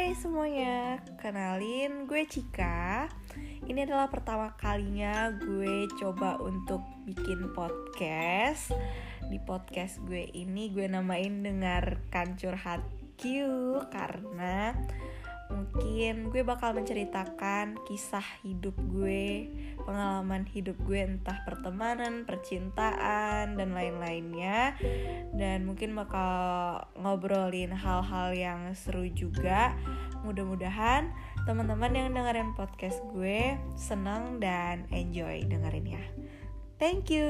Hai semuanya, kenalin gue Cika. Ini adalah pertama kalinya gue coba untuk bikin podcast. Di podcast gue ini gue namain Dengarkan Curhat Q Karena mungkin gue bakal menceritakan kisah hidup gue pengalaman hidup gue entah pertemanan percintaan dan lain-lainnya. Dan mungkin bakal ngobrolin hal-hal yang seru juga. Mudah-mudahan teman-teman yang dengerin podcast gue senang dan enjoy dengerin ya thank you